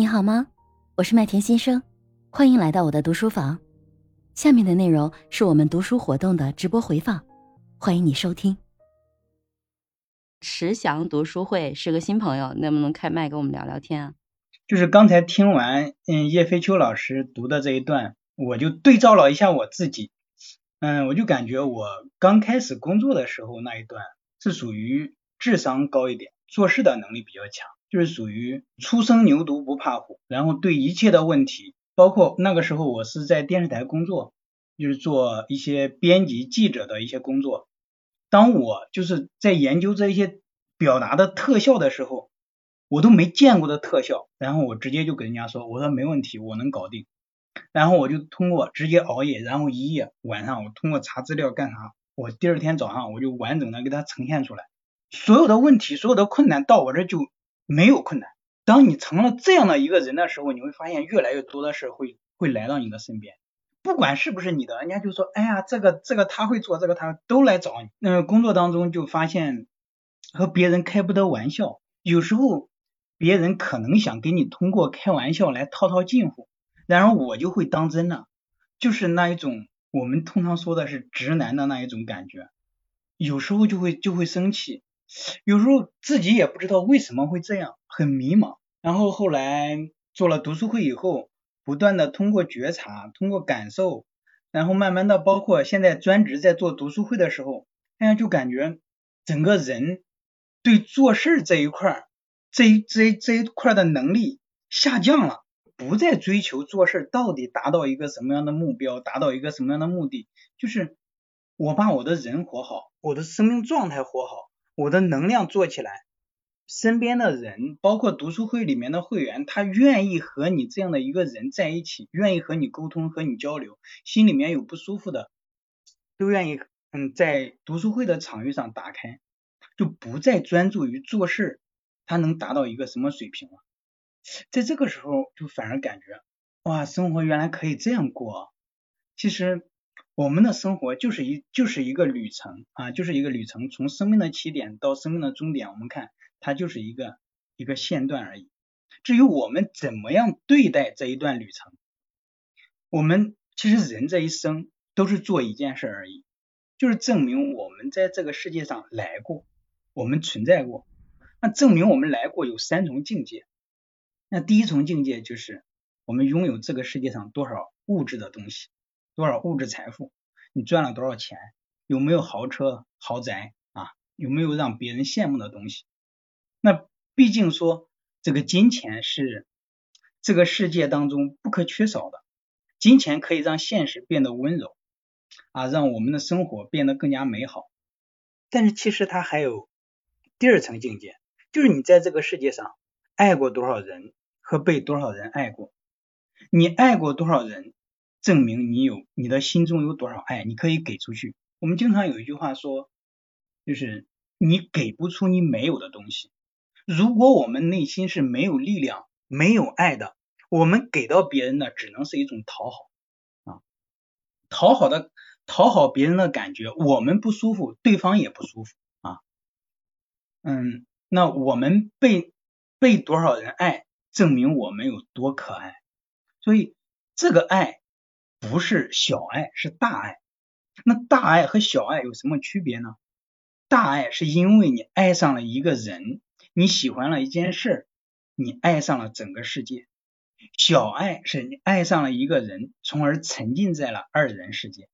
你好吗？我是麦田先生，欢迎来到我的读书房。下面的内容是我们读书活动的直播回放，欢迎你收听。池翔读书会是个新朋友，能不能开麦跟我们聊聊天啊？就是刚才听完嗯叶飞秋老师读的这一段，我就对照了一下我自己，嗯，我就感觉我刚开始工作的时候那一段是属于智商高一点，做事的能力比较强。就是属于初生牛犊不怕虎，然后对一切的问题，包括那个时候我是在电视台工作，就是做一些编辑记者的一些工作。当我就是在研究这一些表达的特效的时候，我都没见过的特效，然后我直接就给人家说，我说没问题，我能搞定。然后我就通过直接熬夜，然后一夜晚上我通过查资料干啥，我第二天早上我就完整的给它呈现出来，所有的问题，所有的困难到我这就。没有困难。当你成了这样的一个人的时候，你会发现越来越多的事会会来到你的身边，不管是不是你的，人家就说，哎呀，这个这个他会做，这个他都来找你。那工作当中就发现和别人开不得玩笑，有时候别人可能想给你通过开玩笑来套套近乎，然而我就会当真了，就是那一种我们通常说的是直男的那一种感觉，有时候就会就会生气。有时候自己也不知道为什么会这样，很迷茫。然后后来做了读书会以后，不断的通过觉察，通过感受，然后慢慢的，包括现在专职在做读书会的时候，哎呀，就感觉整个人对做事这一块，这一这这一块的能力下降了，不再追求做事到底达到一个什么样的目标，达到一个什么样的目的，就是我把我的人活好，我的生命状态活好。我的能量做起来，身边的人，包括读书会里面的会员，他愿意和你这样的一个人在一起，愿意和你沟通，和你交流，心里面有不舒服的，都愿意嗯在读书会的场域上打开，就不再专注于做事，他能达到一个什么水平了？在这个时候，就反而感觉哇，生活原来可以这样过，其实。我们的生活就是一就是一个旅程啊，就是一个旅程，从生命的起点到生命的终点，我们看它就是一个一个线段而已。至于我们怎么样对待这一段旅程，我们其实人这一生都是做一件事而已，就是证明我们在这个世界上来过，我们存在过。那证明我们来过有三重境界。那第一重境界就是我们拥有这个世界上多少物质的东西。多少物质财富？你赚了多少钱？有没有豪车豪宅啊？有没有让别人羡慕的东西？那毕竟说这个金钱是这个世界当中不可缺少的，金钱可以让现实变得温柔啊，让我们的生活变得更加美好。但是其实它还有第二层境界，就是你在这个世界上爱过多少人和被多少人爱过，你爱过多少人？证明你有你的心中有多少爱，你可以给出去。我们经常有一句话说，就是你给不出你没有的东西。如果我们内心是没有力量、没有爱的，我们给到别人的只能是一种讨好啊，讨好的讨好别人的感觉，我们不舒服，对方也不舒服啊。嗯，那我们被被多少人爱，证明我们有多可爱。所以这个爱。不是小爱，是大爱。那大爱和小爱有什么区别呢？大爱是因为你爱上了一个人，你喜欢了一件事，你爱上了整个世界。小爱是你爱上了一个人，从而沉浸在了二人世界。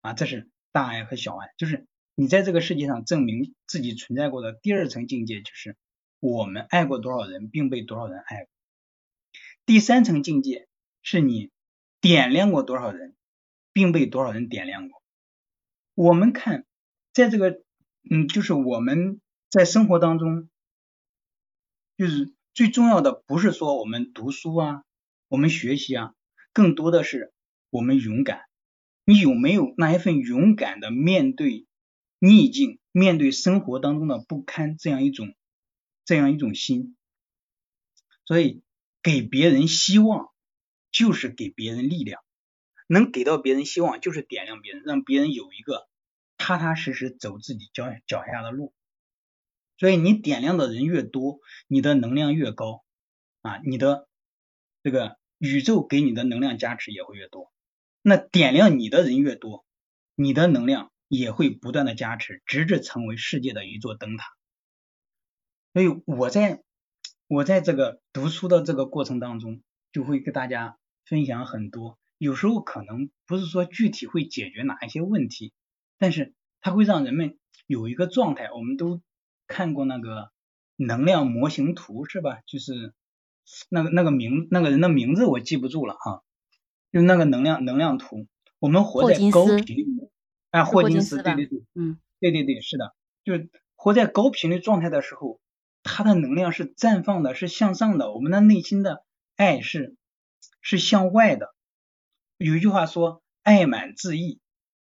啊，这是大爱和小爱，就是你在这个世界上证明自己存在过的第二层境界，就是我们爱过多少人，并被多少人爱过。第三层境界是你。点亮过多少人，并被多少人点亮过？我们看，在这个，嗯，就是我们在生活当中，就是最重要的不是说我们读书啊，我们学习啊，更多的是我们勇敢。你有没有那一份勇敢的面对逆境，面对生活当中的不堪这样一种这样一种心？所以给别人希望。就是给别人力量，能给到别人希望，就是点亮别人，让别人有一个踏踏实实走自己脚脚下的路。所以你点亮的人越多，你的能量越高啊，你的这个宇宙给你的能量加持也会越多。那点亮你的人越多，你的能量也会不断的加持，直至成为世界的一座灯塔。所以我在我在这个读书的这个过程当中，就会给大家分享很多。有时候可能不是说具体会解决哪一些问题，但是它会让人们有一个状态。我们都看过那个能量模型图是吧？就是那个那个名那个人的名字我记不住了哈，就那个能量能量图。我们活在高频率，哎，霍金斯，对对对，嗯，对对对，是的，就是活在高频率状态的时候。它的能量是绽放的，是向上的。我们的内心的爱是是向外的。有一句话说“爱满自溢”，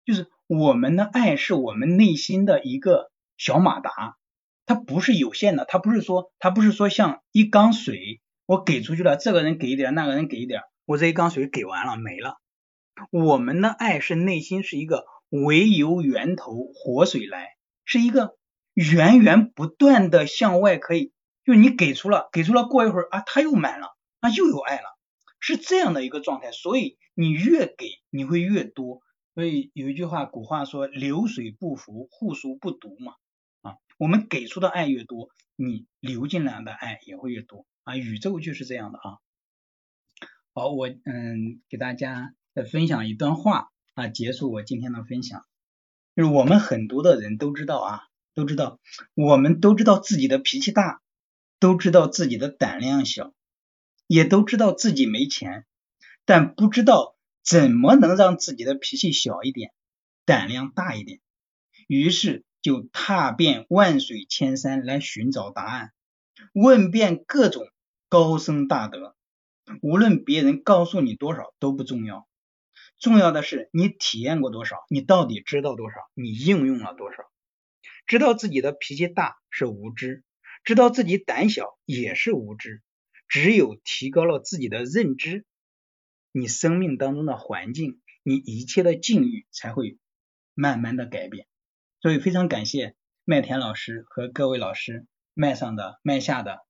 就是我们的爱是我们内心的一个小马达，它不是有限的，它不是说它不是说像一缸水，我给出去了，这个人给一点，那个人给一点，我这一缸水给完了没了。我们的爱是内心是一个唯由源头活水来，是一个。源源不断的向外，可以就是你给出了，给出了，过一会儿啊，它又满了，啊又有爱了，是这样的一个状态。所以你越给，你会越多。所以有一句话，古话说“流水不腐，户枢不独”嘛，啊，我们给出的爱越多，你流进来的爱也会越多啊。宇宙就是这样的啊。好，我嗯给大家再分享一段话啊，结束我今天的分享。就是我们很多的人都知道啊。都知道，我们都知道自己的脾气大，都知道自己的胆量小，也都知道自己没钱，但不知道怎么能让自己的脾气小一点，胆量大一点。于是就踏遍万水千山来寻找答案，问遍各种高僧大德。无论别人告诉你多少都不重要，重要的是你体验过多少，你到底知道多少，你应用了多少。知道自己的脾气大是无知，知道自己胆小也是无知。只有提高了自己的认知，你生命当中的环境，你一切的境遇才会慢慢的改变。所以非常感谢麦田老师和各位老师麦上的麦下的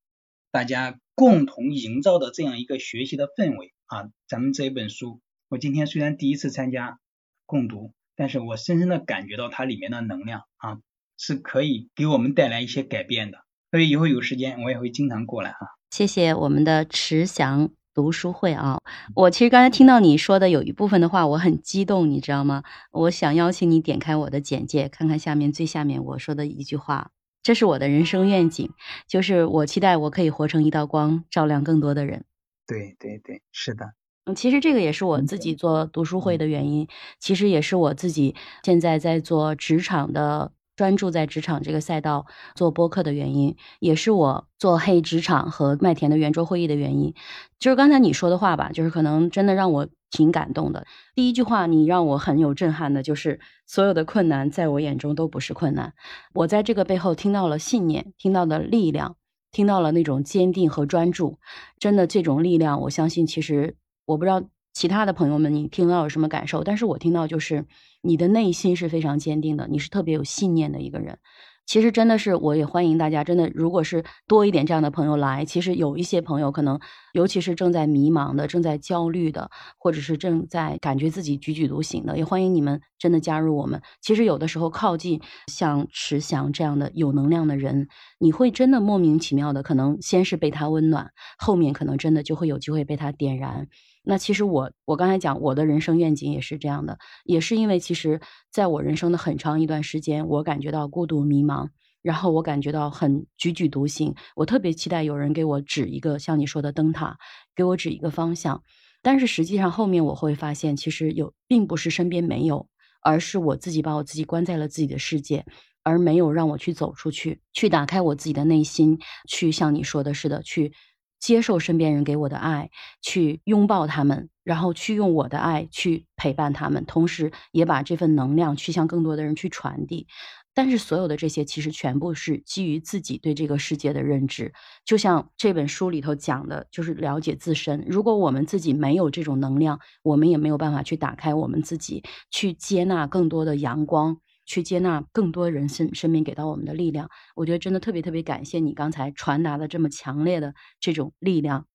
大家共同营造的这样一个学习的氛围啊！咱们这一本书，我今天虽然第一次参加共读，但是我深深的感觉到它里面的能量啊。是可以给我们带来一些改变的，所以以后有时间我也会经常过来哈。谢谢我们的池祥读书会啊！我其实刚才听到你说的有一部分的话，我很激动，你知道吗？我想邀请你点开我的简介，看看下面最下面我说的一句话，这是我的人生愿景，就是我期待我可以活成一道光，照亮更多的人。对对对，是的。嗯，其实这个也是我自己做读书会的原因，其实也是我自己现在在做职场的。专注在职场这个赛道做播客的原因，也是我做黑职场和麦田的圆桌会议的原因。就是刚才你说的话吧，就是可能真的让我挺感动的。第一句话，你让我很有震撼的，就是所有的困难在我眼中都不是困难。我在这个背后听到了信念，听到了力量，听到了那种坚定和专注。真的，这种力量，我相信，其实我不知道。其他的朋友们，你听到有什么感受？但是我听到就是你的内心是非常坚定的，你是特别有信念的一个人。其实真的是，我也欢迎大家，真的，如果是多一点这样的朋友来，其实有一些朋友可能，尤其是正在迷茫的、正在焦虑的，或者是正在感觉自己踽踽独行的，也欢迎你们真的加入我们。其实有的时候靠近像池翔这样的有能量的人，你会真的莫名其妙的，可能先是被他温暖，后面可能真的就会有机会被他点燃。那其实我我刚才讲我的人生愿景也是这样的，也是因为其实在我人生的很长一段时间，我感觉到孤独迷茫，然后我感觉到很踽踽独行，我特别期待有人给我指一个像你说的灯塔，给我指一个方向。但是实际上后面我会发现，其实有并不是身边没有，而是我自己把我自己关在了自己的世界，而没有让我去走出去，去打开我自己的内心，去像你说的似的去。接受身边人给我的爱，去拥抱他们，然后去用我的爱去陪伴他们，同时也把这份能量去向更多的人去传递。但是所有的这些其实全部是基于自己对这个世界的认知，就像这本书里头讲的，就是了解自身。如果我们自己没有这种能量，我们也没有办法去打开我们自己，去接纳更多的阳光。去接纳更多人生生命给到我们的力量，我觉得真的特别特别感谢你刚才传达的这么强烈的这种力量。